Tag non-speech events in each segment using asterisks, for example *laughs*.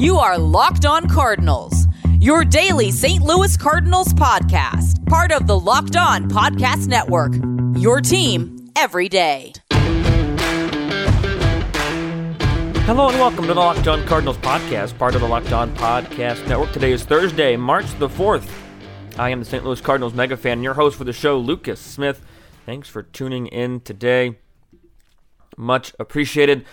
You are Locked On Cardinals, your daily St. Louis Cardinals podcast, part of the Locked On Podcast Network. Your team every day. Hello and welcome to the Locked On Cardinals podcast, part of the Locked On Podcast Network. Today is Thursday, March the 4th. I am the St. Louis Cardinals mega fan, and your host for the show, Lucas Smith. Thanks for tuning in today. Much appreciated.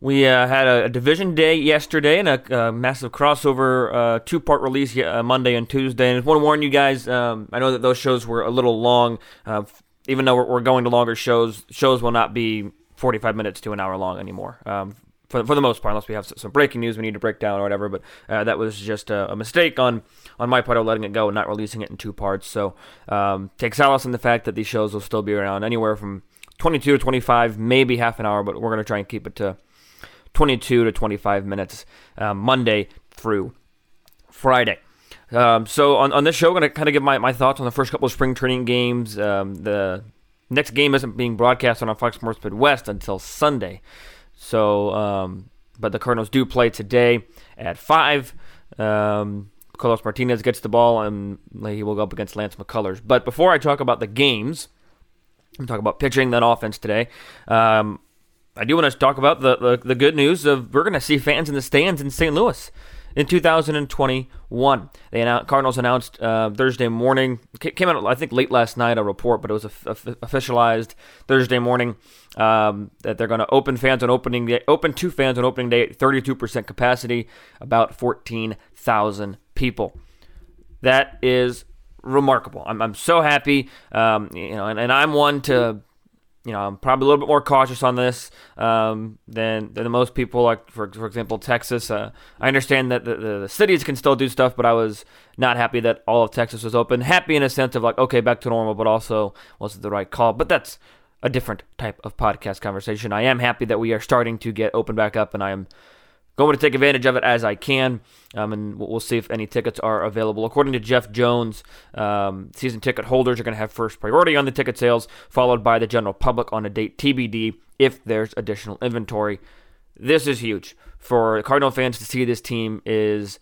We uh, had a, division day yesterday and a, a massive crossover uh, two part release uh, Monday and Tuesday. And I want to warn you guys um, I know that those shows were a little long. Uh, even though we're, we're, going to longer shows, shows will not be 45 minutes to an hour long anymore. Um, for, for the most part, unless we have some breaking news we need to break down or whatever. But uh, that was just a, a, mistake on, on my part of letting it go and not releasing it in two parts. So um, take solace in the fact that these shows will still be around anywhere from 22 to 25, maybe half an hour, but we're going to try and keep it to 22 to 25 minutes um, Monday through Friday. Um, so on, on this show, I'm going to kind of give my, my thoughts on the first couple of spring training games. Um, the next game isn't being broadcast on Fox Sports Midwest until Sunday. So, um, but the Cardinals do play today at 5. Um, Carlos Martinez gets the ball, and he will go up against Lance McCullers. But before I talk about the games, I'm talking about pitching, then offense today. Um, I do want to talk about the, the, the good news of we're going to see fans in the stands in St. Louis in 2021. They announced, Cardinals announced uh, Thursday morning, came out I think late last night a report, but it was officialized Thursday morning um, that they're going to open fans on opening day, open two fans on opening day, at 32% capacity, about 14,000 people. That is remarkable. I'm, I'm so happy, um, you know, and, and I'm one to you know, I'm probably a little bit more cautious on this um, than than most people. Like for for example, Texas. Uh, I understand that the, the, the, cities can still do stuff, but I was not happy that all of Texas was open. Happy in a sense of like, okay, back to normal, but also was it the right call? But that's a different type of podcast conversation. I am happy that we are starting to get open back up, and I am going to take advantage of it as I can, um, and we'll see if any tickets are available. According to Jeff Jones, um, season ticket holders are going to have first priority on the ticket sales, followed by the general public on a date TBD if there's additional inventory. This is huge for Cardinal fans to see this team is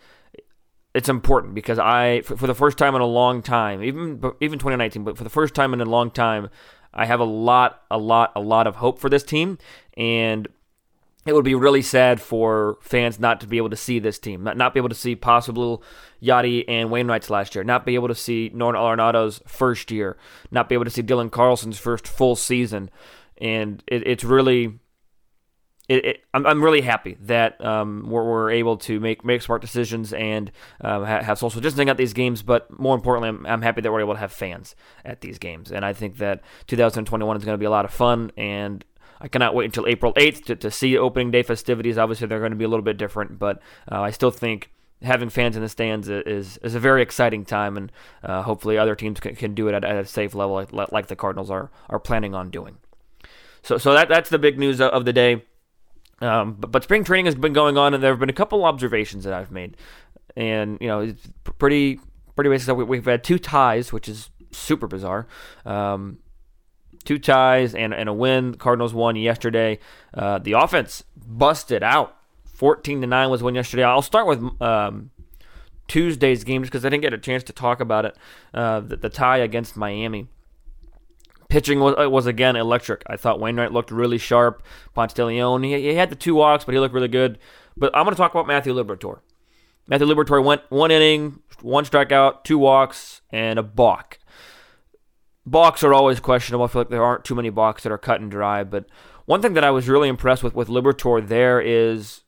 it's important because I for, for the first time in a long time, even even 2019, but for the first time in a long time, I have a lot, a lot, a lot of hope for this team and it would be really sad for fans not to be able to see this team, not, not be able to see possible Yadi and Wainwright's last year, not be able to see Nolan Arenado's first year, not be able to see Dylan Carlson's first full season. And it, it's really, it, it, I'm, I'm really happy that um, we're, we're, able to make, make smart decisions and um, ha- have social distancing at these games. But more importantly, I'm, I'm happy that we're able to have fans at these games. And I think that 2021 is going to be a lot of fun. And I cannot wait until April 8th to, to see opening day festivities. Obviously, they're going to be a little bit different, but uh, I still think having fans in the stands is is a very exciting time, and uh, hopefully other teams can, can do it at, at, a safe level, like, like the Cardinals are are planning on doing. So so that that's the big news of the day. Um, but, but spring training has been going on, and there have been a couple observations that I've made, and you know it's pretty pretty basic. We've had two ties, which is super bizarre. Um, two ties and, and a win. Cardinals won yesterday. Uh, the offense busted out. 14 to 9 was win yesterday. I'll start with um, Tuesday's games because I didn't get a chance to talk about it. Uh, the, the, tie against Miami. Pitching was uh, was again electric. I thought Wainwright looked really sharp. Ponce de Leon, he, he had the two walks, but he looked really good. But I'm going to talk about Matthew Liberatore. Matthew Liberatore went one inning, one strikeout, two walks, and a balk. Balks are always questionable. I feel like there aren't too many balks that are cut and dry. But one thing that I was really impressed with with Liberatore there is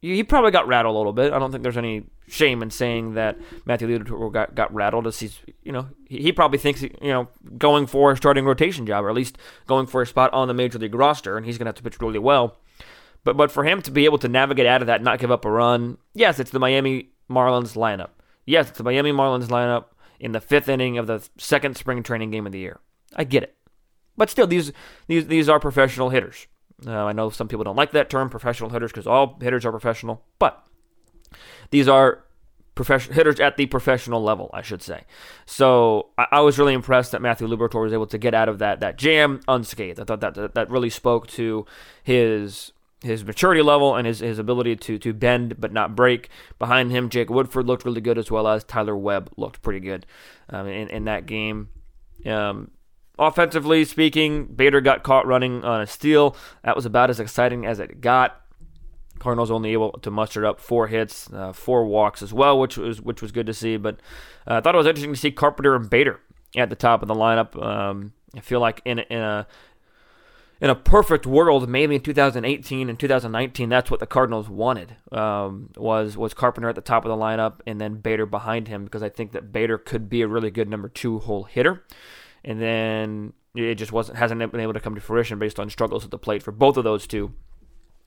he probably got rattled a little bit. I don't think there's any shame in saying that Matthew Liberatore got, got rattled. As he's, you know, he, he probably thinks, you know, going for a starting rotation job or at least going for a spot on the major league roster, and he's going to have to pitch really well. But but for him to be able to navigate out of that, and not give up a run, yes, it's the Miami Marlins lineup. Yes, it's the Miami Marlins lineup in the fifth inning of the second spring training game of the year. I get it. But still, these these these are professional hitters. Uh, I know some people don't like that term, professional hitters, because all hitters are professional. But these are professional hitters at the professional level, I should say. So I, I, was really impressed that Matthew Liberatore was able to get out of that that jam unscathed. I thought that that, that really spoke to his his maturity level and his, his ability to to bend but not break. Behind him, Jake Woodford looked really good as well as Tyler Webb looked pretty good um, in in that game. Um, offensively speaking, Bader got caught running on a steal. That was about as exciting as it got. Cardinals only able to muster up four hits, uh, four walks as well, which was which was good to see. But uh, I thought it was interesting to see Carpenter and Bader at the top of the lineup. Um, I feel like in in a in a perfect world, maybe in 2018 and 2019, that's what the Cardinals wanted. Um, was was Carpenter at the top of the lineup and then Bader behind him because I think that Bader could be a really good number two hole hitter, and then it just wasn't hasn't been able to come to fruition based on struggles at the plate for both of those two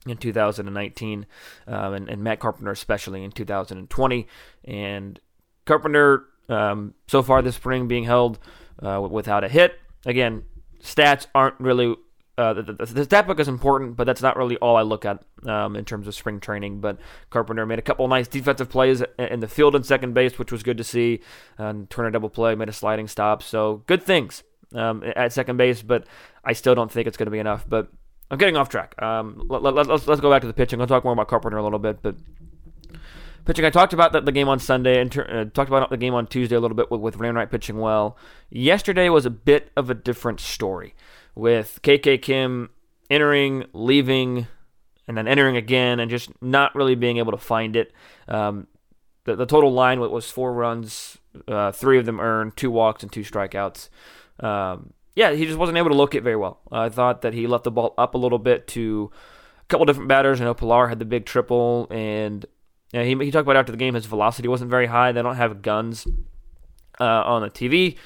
in 2019, um, and, and Matt Carpenter especially in 2020, and Carpenter um, so far this spring being held uh, without a hit. Again, stats aren't really uh, the, the, the, stat book is important, but that's not really all I look at um, in terms of spring training. But Carpenter made a couple nice defensive plays in the field and second base, which was good to see. And Turner double play, made a sliding stop. So good things um, at second base, but I still don't think it's going to be enough. But I'm getting off track. Um, let, us let, let's, let's go back to the pitching. I'll talk more about Carpenter a little bit, but pitching. I talked about the, game on Sunday and uh, talked about the game on Tuesday a little bit with, with Wainwright pitching well. Yesterday was a bit of a different story with KK Kim entering, leaving, and then entering again, and just not really being able to find it. Um, the, the total line was four runs, uh, three of them earned, two walks, and two strikeouts. Um, yeah, he just wasn't able to look it very well. I thought that he left the ball up a little bit to a couple different batters. I know Pilar had the big triple, and yeah, he, he talked about after the game his velocity wasn't very high. They don't have guns uh, on the TV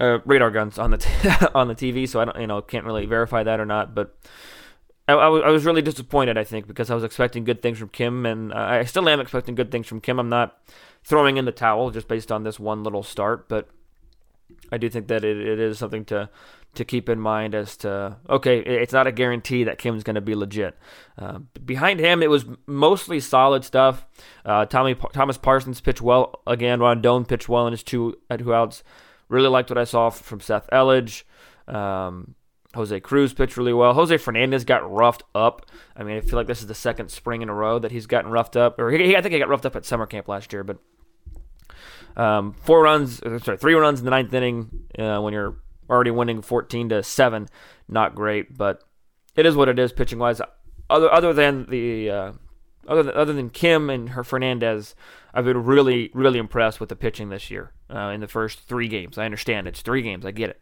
uh, radar guns on the t- *laughs* on the TV, so I don't you know can't really verify that or not. But I, I, w- I was really disappointed. I think because I was expecting good things from Kim, and uh, I still am expecting good things from Kim. I'm not throwing in the towel just based on this one little start, but I do think that it, it is something to to keep in mind as to okay, it's not a guarantee that Kim's going to be legit. Uh, behind him, it was mostly solid stuff. Uh, Tommy Thomas Parsons pitched well again. Rondon pitched well in his two at two outs. Really liked what I saw from Seth Elledge. Um, Jose Cruz pitched really well. Jose Fernandez got roughed up. I mean, I feel like this is the second spring in a row that he's gotten roughed up. Or he, I think he got roughed up at summer camp last year. But um, four runs, uh, sorry, three runs in the ninth inning uh, when you're already winning 14 to seven, not great. But it is what it is pitching wise. Other other than the uh, other than, other than Kim and Junior Fernandez, I've been really, really impressed with the pitching this year uh, in the first three games. I understand it's three games, I get it,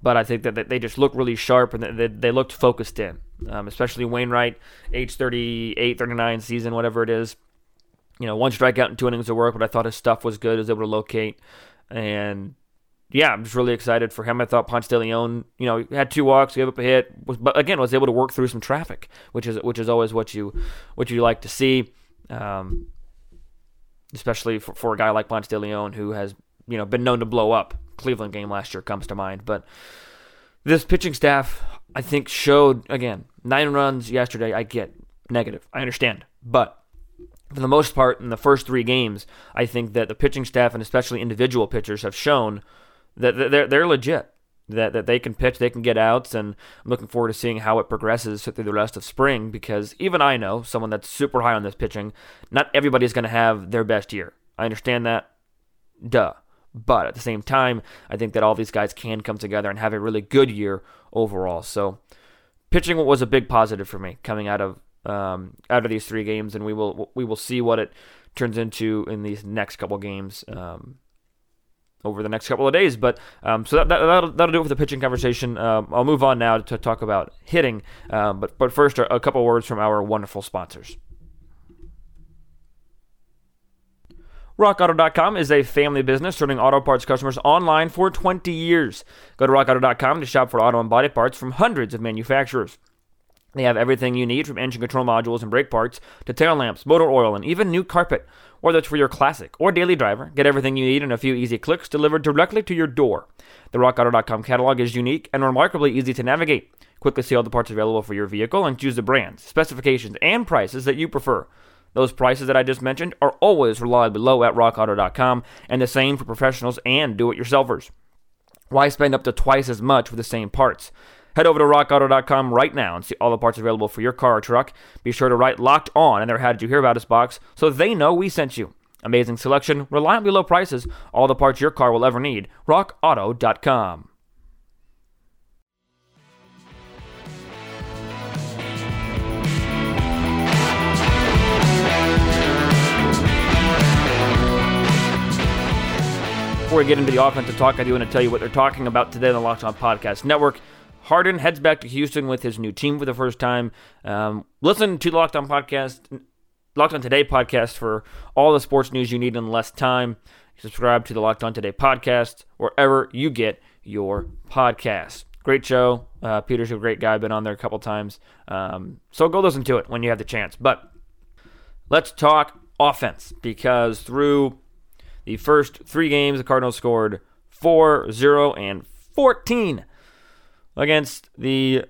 but I think that they just look really sharp and they, they looked focused in, um, especially Wainwright, age 38, 39 season, whatever it is. You know, one strikeout and two innings of work, but I thought his stuff was good. He was able to locate, and yeah, I'm just really excited for him. I thought Ponce de Leon, you know, had two walks, gave up a hit, but again was able to work through some traffic, which is which is always what you what you like to see. Um, especially for, for a guy like Ponce de Leon who has you know been known to blow up. Cleveland game last year comes to mind, but this pitching staff I think showed again nine runs yesterday. I get negative, I understand, but for the most part in the first three games, I think that the pitching staff and especially individual pitchers have shown that they're they're legit that, that they can pitch, they can get outs, and I'm looking forward to seeing how it progresses through the rest of spring because even I know, someone that's super high on this pitching, not everybody is going to have their best year. I understand that. Duh. But at the same time, I think that all these guys can come together and have a really good year overall. So pitching was a big positive for me coming out of um, out of these three games, and we will we will see what it turns into in these next couple games. Um, over the next couple of days. But um, so that, that, will that'll do it for the pitching conversation. Um, I'll move on now to talk about hitting. Um, but but first, a, a couple words from our wonderful sponsors. RockAuto.com is a family business serving auto parts customers online for 20 years. Go to RockAuto.com to shop for auto and body parts from hundreds of manufacturers. They have everything you need from engine control modules and brake parts to tail lamps, motor oil, and even new carpet. Whether it's for your classic or daily driver, get everything you need in a few easy clicks delivered directly to your door. The RockAuto.com catalog is unique and remarkably easy to navigate. Quickly see all the parts available for your vehicle and choose the brands, specifications, and prices that you prefer. Those prices that I just mentioned are always reliably low at rockauto.com and the same for professionals and do it yourselfers. Why spend up to twice as much for the same parts? Head over to rockauto.com right now and see all the parts available for your car or truck. Be sure to write locked on in their How Did You Hear About Us box so they know we sent you. Amazing selection, reliably low prices, all the parts your car will ever need. RockAuto.com. Before we get into the offensive talk, I do want to tell you what they're talking about today on the Locked On Podcast Network. Harden heads back to Houston with his new team for the first time. Um, listen to the Locked On Podcast, Locked On Today podcast for all the sports news you need in less time. Subscribe to the Locked On Today podcast wherever you get your podcasts. Great show. Uh, Peter's a great guy. Been on there a couple times. Um, so go listen to it when you have the chance. But let's talk offense because through the first three games, the Cardinals scored 4, 0, and 14 against the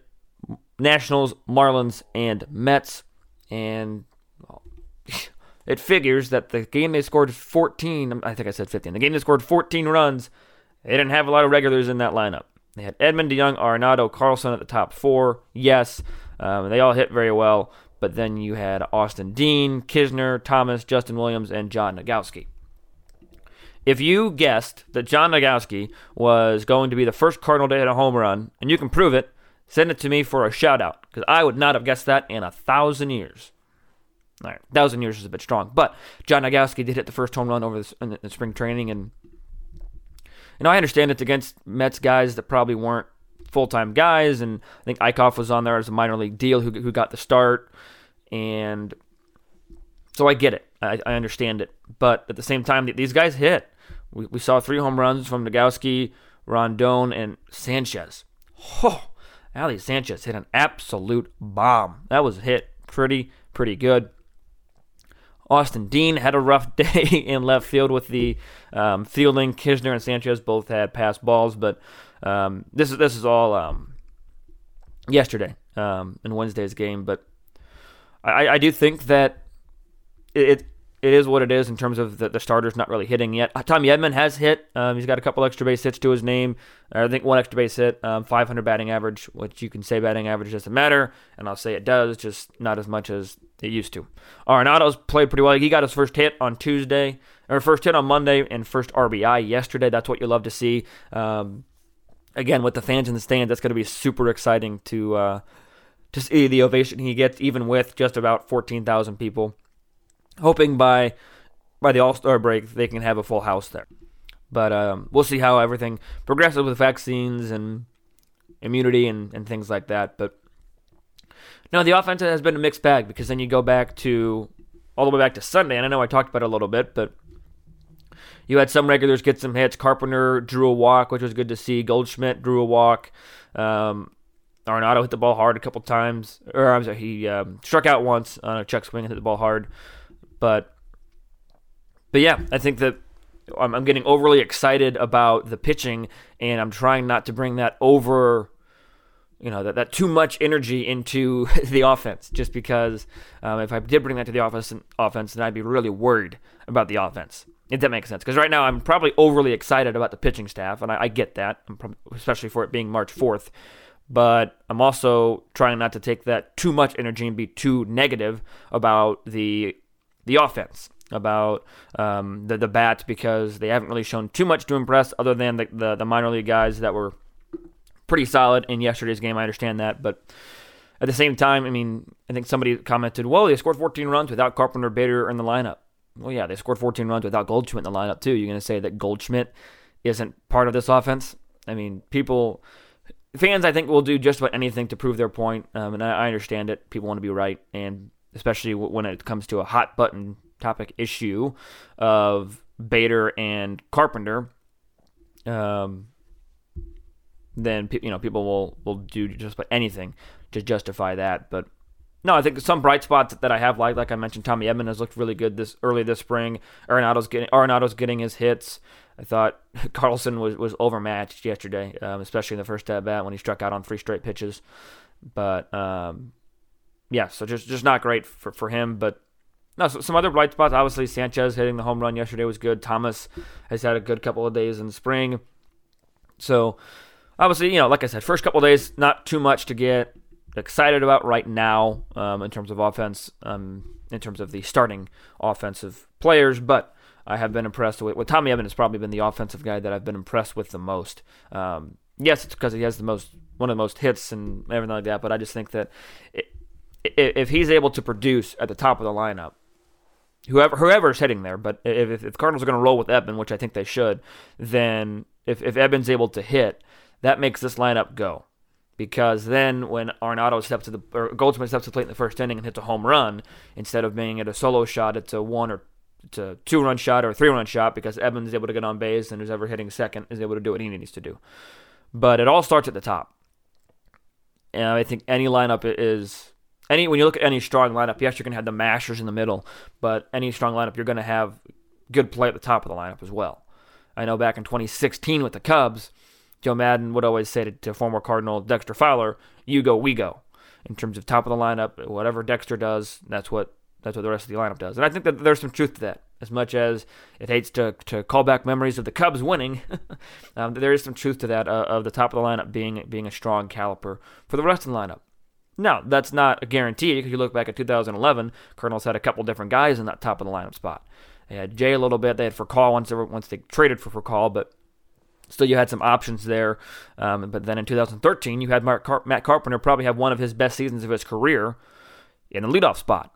Nationals, Marlins, and Mets. And well, *laughs* it figures that the game they scored 14, I think I said 15, the game they scored 14 runs, they didn't have a lot of regulars in that lineup. They had Edman, DeYoung, Arenado, Carlson at the top four. Yes, um, they all hit very well. But then you had Austin Dean, Knizner, Thomas, Justin Williams, and John Nogowski. If you guessed that John Nogowski was going to be the first Cardinal to hit a home run, and you can prove it, send it to me for a shout out, because I would not have guessed that in a thousand years. All right, thousand years is a bit strong, but John Nogowski did hit the first home run over the, in the spring training, and you know I understand it's against Mets guys that probably weren't full time guys, and I think Eickhoff was on there as a minor league deal who who got the start, and so I get it, I understand it, but at the same time, these guys hit. We, we saw three home runs from Nogowski, Rondon, and Sanchez. Oh, Ali Sanchez hit an absolute bomb. That was hit pretty, pretty good. Austin Dean had a rough *laughs* day in left field with the um, fielding. Knizner and Sanchez both had pass balls, but um, this is this is all um, yesterday um, in Wednesday's game. But I, I do think that it is what it is in terms of the, the starters not really hitting yet. Uh, Tommy Edman has hit. Um, he's got a couple extra base hits to his name. I think one extra base hit, um, 500 batting average, which you can say batting average doesn't matter, and I'll say it does, just not as much as it used to. Arenado's played pretty well. He got his first hit on Tuesday, or first hit on Monday, and first RBI yesterday. That's what you love to see. Um, again, with the fans in the stands, that's going to be super exciting to uh, to see the ovation he gets, even with just about 14,000 people hoping by by the All Star break they can have a full house there. But um, we'll see how everything progresses with vaccines and immunity and, and things like that. But no, the offense has been a mixed bag because then you go back to all the way back to Sunday, and I know I talked about it a little bit, but you had some regulars get some hits. Carpenter drew a walk, which was good to see. Goldschmidt drew a walk. Um, hit the ball hard a couple times, or I'm sorry, he um, struck out once on a check swing and hit the ball hard. But but yeah, I think that I'm, I'm getting overly excited about the pitching, and I'm trying not to bring that over you know that, that too much energy into *laughs* the offense just because um, if I did bring that to the offense offense then I'd be really worried about the offense if that makes sense. Because right now I'm probably overly excited about the pitching staff and I, I get that especially for it being March 4th but I'm also trying not to take that too much energy and be too negative about the the offense, about um, the the bats because they haven't really shown too much to impress other than the, the, the minor league guys that were pretty solid in yesterday's game. I understand that, but at the same time, I mean, I think somebody commented, "Well, they scored 14 runs without Carpenter Bader in the lineup." Well, yeah, they scored 14 runs without Goldschmidt in the lineup too. You're going to say that Goldschmidt isn't part of this offense? I mean, people, fans, I think will do just about anything to prove their point, um, and I, I understand it. People want to be right, and especially when it comes to a hot button topic issue of Bader and Carpenter, um, then you know people will will do just about anything to justify that. But no, I think some bright spots that I have, like like I mentioned, Tommy Edman has looked really good this early this spring. Arenado's getting Arenado's getting his hits. I thought *laughs* Carlson was, was overmatched yesterday, um, especially in the first at bat when he struck out on three straight pitches. But um, yeah, so just just not great for, for him. But no, so some other bright spots. Obviously, Sanchez hitting the home run yesterday was good. Thomas has had a good couple of days in the spring. So obviously, you know, like I said, first couple days, not too much to get excited about right now um, in terms of offense, um, in terms of the starting offensive players, but I have been impressed with. Well, Tommy Edman has probably been the offensive guy that I've been impressed with the most. Um, yes, it's because he has the most, one of the most hits and everything like that, but I just think that it, if he's able to produce at the top of the lineup, whoever whoever's hitting there, but if, if Cardinals are going to roll with Edman, which I think they should, then if, if Edman's able to hit, that makes this lineup go. Because then when Arenado steps to the or Goldschmidt steps to the plate in the first inning and hits a home run, instead of being at a solo shot, it's a one or a two run shot or a three run shot because Edman's is able to get on base and who's ever hitting second is able to do what he needs to do. But it all starts at the top. And I think any lineup is any when you look at any strong lineup, yes, you're gonna have the mashers in the middle, but any strong lineup, you're gonna have good play at the top of the lineup as well. I know back in 2016 with the Cubs, Joe Maddon would always say to, to former Cardinal Dexter Fowler, "You go, we go." In terms of top of the lineup, whatever Dexter does, that's what that's what the rest of the lineup does. And I think that there's some truth to that. As much as it hates to, to call back memories of the Cubs winning, *laughs* um, there is some truth to that uh, of the top of the lineup being being a strong caliper for the rest of the lineup. Now, that's not a guarantee because you look back at 2011, Cardinals had a couple different guys in that top of the lineup spot. They had Jay a little bit. They had Furcal once they, were, once they traded for Furcal, but still you had some options there. Um, but then in 2013, you had Car- Matt Carpenter probably have one of his best seasons of his career in the leadoff spot.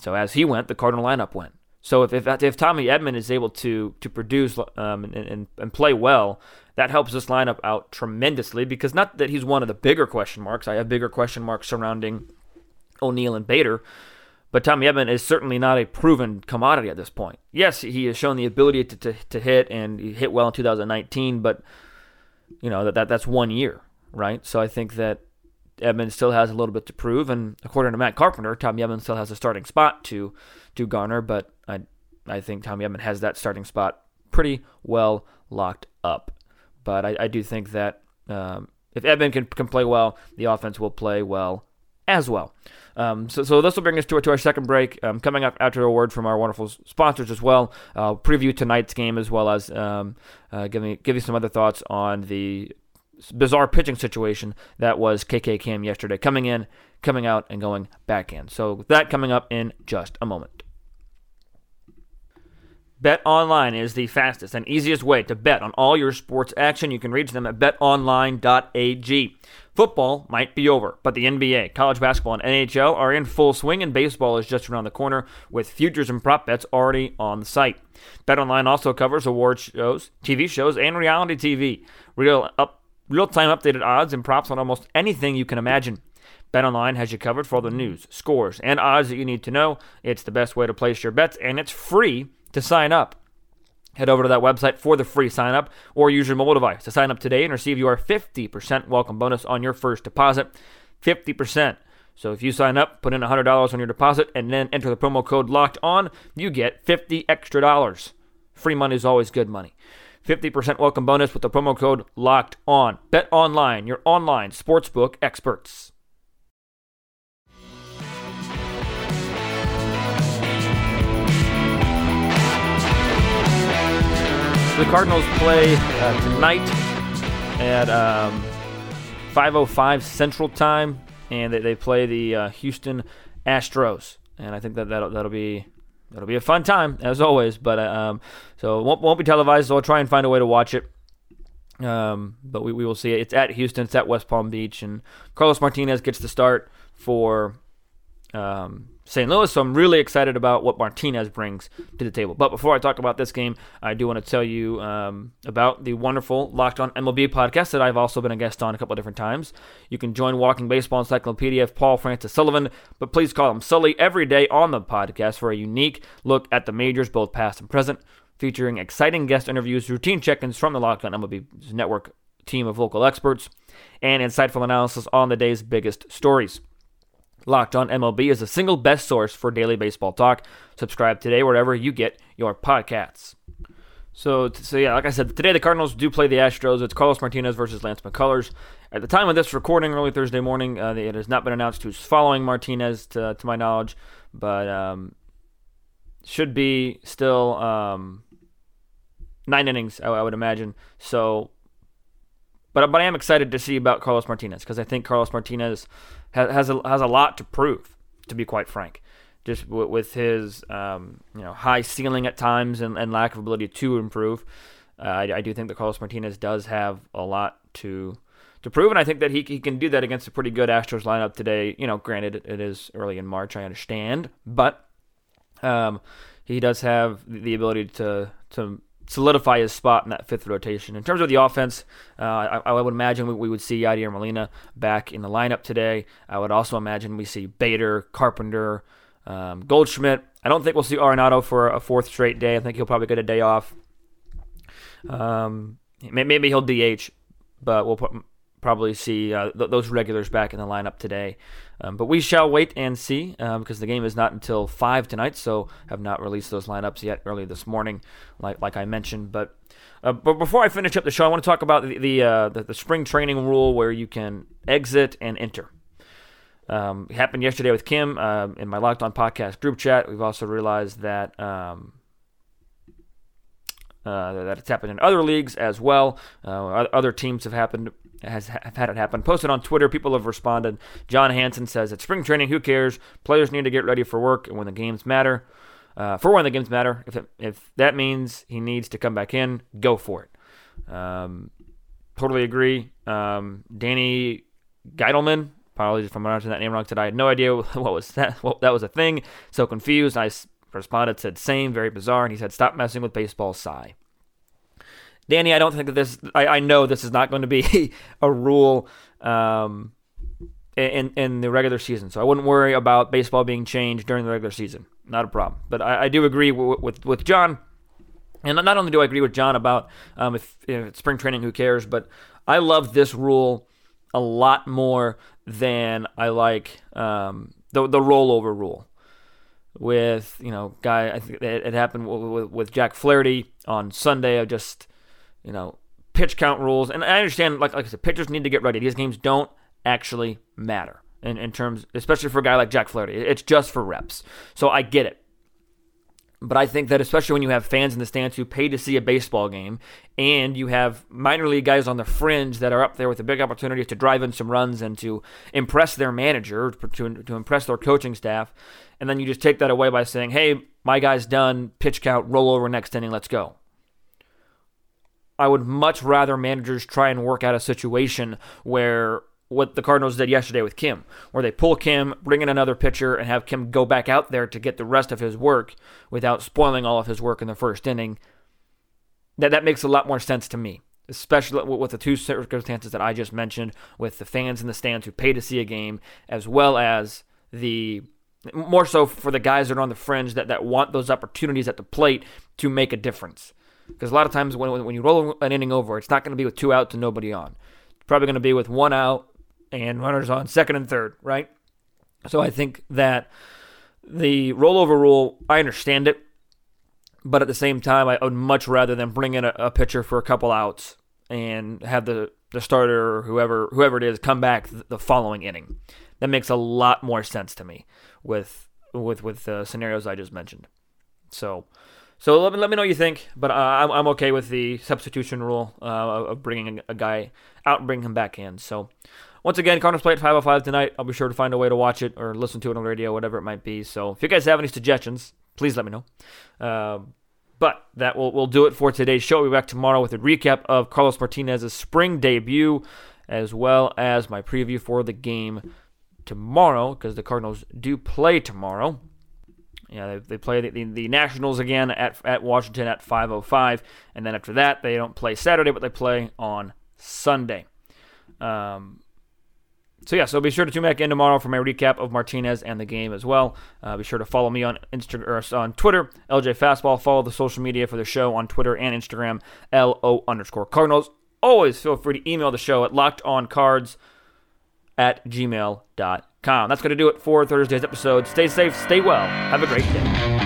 So as he went, the Cardinal lineup went. So if if, if Tommy Edman is able to to produce um, and, and, and play well, that helps this lineup out tremendously because not that he's one of the bigger question marks. I have bigger question marks surrounding O'Neill and Bader, but Tommy Edman is certainly not a proven commodity at this point. Yes, he has shown the ability to, to, to hit and he hit well in 2019, but you know that, that that's one year, right? So I think that Edman still has a little bit to prove, and according to Matt Carpenter, Tommy Edman still has a starting spot to to garner, but I I think Tommy Edman has that starting spot pretty well locked up. But I, I do think that um, if Edman can, can play well, the offense will play well as well. Um, so, so this will bring us to, to our second break. Um, coming up after a word from our wonderful sponsors as well. Preview tonight's game as well as um, uh, give me give you some other thoughts on the bizarre pitching situation that was KK Kim yesterday, coming in, coming out, and going back in. So that coming up in just a moment. Bet Online is the fastest and easiest way to bet on all your sports action. You can reach them at betonline.ag. Football might be over, but the NBA, college basketball, and NHL are in full swing, and baseball is just around the corner with futures and prop bets already on the site. BetOnline also covers award shows, TV shows, and reality TV. Real up, real-time updated odds and props on almost anything you can imagine. BetOnline has you covered for all the news, scores, and odds that you need to know. It's the best way to place your bets, and it's free to sign up. Head over to that website for the free sign up or use your mobile device to sign up today and receive your 50% welcome bonus on your first deposit. 50%. So if you sign up, put in $100 on your deposit, and then enter the promo code locked on, you get 50 extra dollars. Free money is always good money. 50% welcome bonus with the promo code locked on. Bet online, your online sportsbook experts. the Cardinals play uh, tonight at um, 5:05 Central Time, and they, they play the uh, Houston Astros. And I think that that'll, that'll be that'll be a fun time as always. But uh, um, so it won't, won't be televised. So I'll try and find a way to watch it. Um, but we, we will see it. It's at Houston. It's at West Palm Beach, and Carlos Martinez gets the start for um, St. Louis. So I'm really excited about what Martinez brings to the table. But before I talk about this game, I do want to tell you um, about the wonderful Locked On MLB podcast that I've also been a guest on a couple of different times. You can join Walking Baseball Encyclopedia of Paul Francis Sullivan, but please call him Sully every day on the podcast for a unique look at the majors, both past and present, featuring exciting guest interviews, routine check-ins from the Locked On MLB network team of local experts, and insightful analysis on the day's biggest stories. Locked On MLB is the single best source for daily baseball talk. Subscribe today wherever you get your podcasts. So, so yeah, like I said, today the Cardinals do play the Astros. It's Carlos Martinez versus Lance McCullers. At the time of this recording, early Thursday morning, uh, it has not been announced who's following Martinez, to, to my knowledge, but um, should be still um, nine innings, I, I would imagine. So but but I am excited to see about Carlos Martinez because I think Carlos Martinez has has a, has a lot to prove. To be quite frank, just w- with his um, you know high ceiling at times and, and lack of ability to improve, uh, I, I, do think that Carlos Martinez does have a lot to to prove, and I think that he he can do that against a pretty good Astros lineup today. You know, granted it, is early in March, I understand, but um, he does have the ability to to solidify his spot in that fifth rotation. In terms of the offense, uh, I, I, would imagine we, we, would see Yadier Molina back in the lineup today. I would also imagine we see Bader, Carpenter, um, Goldschmidt. I don't think we'll see Arenado for a fourth straight day. I think he'll probably get a day off. Um, maybe he'll DH, but we'll put, probably see uh, th- those regulars back in the lineup today. Um, but we shall wait and see uh, because the game is not until 5 tonight, so have not released those lineups yet early this morning, like, like I mentioned. But uh, but before I finish up the show, I want to talk about the the, uh, the, the spring training rule where you can exit and enter. Um, happened yesterday with Kim uh, in my Locked On podcast group chat. We've also realized that um, uh, that it's happened in other leagues as well. Uh, other teams have happened has have had it happen. Posted on Twitter, people have responded. John Hanson says, "It's spring training. Who cares? Players need to get ready for work and when the games matter. Uh, for when the games matter. If it, if that means he needs to come back in, go for it." Um, totally agree. Um, Danny Geidelman. Apologies if I'm pronouncing that name wrong. Said I had no idea *laughs* what was that. Well, that was a thing. So confused. I responded, said same, very bizarre, and he said, "Stop messing with baseball." Sigh. Danny, I don't think that this. I, I know this is not going to be *laughs* a rule um, in in the regular season, so I wouldn't worry about baseball being changed during the regular season. Not a problem. But I, I do agree w- with with John, and not only do I agree with John about um, if, spring training, who cares, but I love this rule a lot more than I like um, the the rollover rule with you know guy. I think it, it happened with, with Jack Flaherty on Sunday. I just you know, pitch count rules. And I understand, like, like I said, pitchers need to get ready. These games don't actually matter in, in terms, especially for a guy like Jack Flaherty. It's just for reps. So I get it. But I think that especially when you have fans in the stands who pay to see a baseball game, and you have minor league guys on the fringe that are up there with a big opportunity to drive in some runs and to impress their manager, to, to impress their coaching staff, and then you just take that away by saying, "Hey, my guy's done. Pitch count. Roll over next inning. Let's go." I would much rather managers try and work out a situation where what the Cardinals did yesterday with Kim, where they pull Kim, bring in another pitcher, and have Kim go back out there to get the rest of his work without spoiling all of his work in the first inning. That that makes a lot more sense to me, especially with the two circumstances that I just mentioned, with the fans in the stands who pay to see a game, as well as the more so for the guys that are on the fringe that, that want those opportunities at the plate to make a difference. Because a lot of times when, when you roll an inning over, it's not going to be with two out to nobody on. It's probably going to be with one out and runners on second and third, right? So I think that the rollover rule, I understand it, but at the same time, I would much rather than bring in a, a pitcher for a couple outs and have the, the starter or whoever whoever it is come back the following inning. That makes a lot more sense to me with with with the scenarios I just mentioned. So so let me, let me know what you think, but uh, I'm, I'm okay with the substitution rule uh, of bringing a, guy out and bringing him back in. So once again, Cardinals play at 5:05 tonight. I'll be sure to find a way to watch it or listen to it on radio, whatever it might be. So if you guys have any suggestions, please let me know. Uh, but that will will do it for today's show. We'll be back tomorrow with a recap of Carlos Martinez's spring debut, as well as my preview for the game tomorrow, because the Cardinals do play tomorrow. Yeah, they, they play the, the, the, Nationals again at, at Washington at 5:05, and then after that they don't play Saturday, but they play on Sunday. Um, so yeah, so be sure to tune back in tomorrow for my recap of Martinez and the game as well. Uh, be sure to follow me on Instagram on Twitter, LJ Fastball. Follow the social media for the show on Twitter and Instagram, LO underscore Cardinals. Always feel free to email the show at lockedoncards at gmail.com. That's going to do it for Thursday's episode. Stay safe, stay well. Have a great day.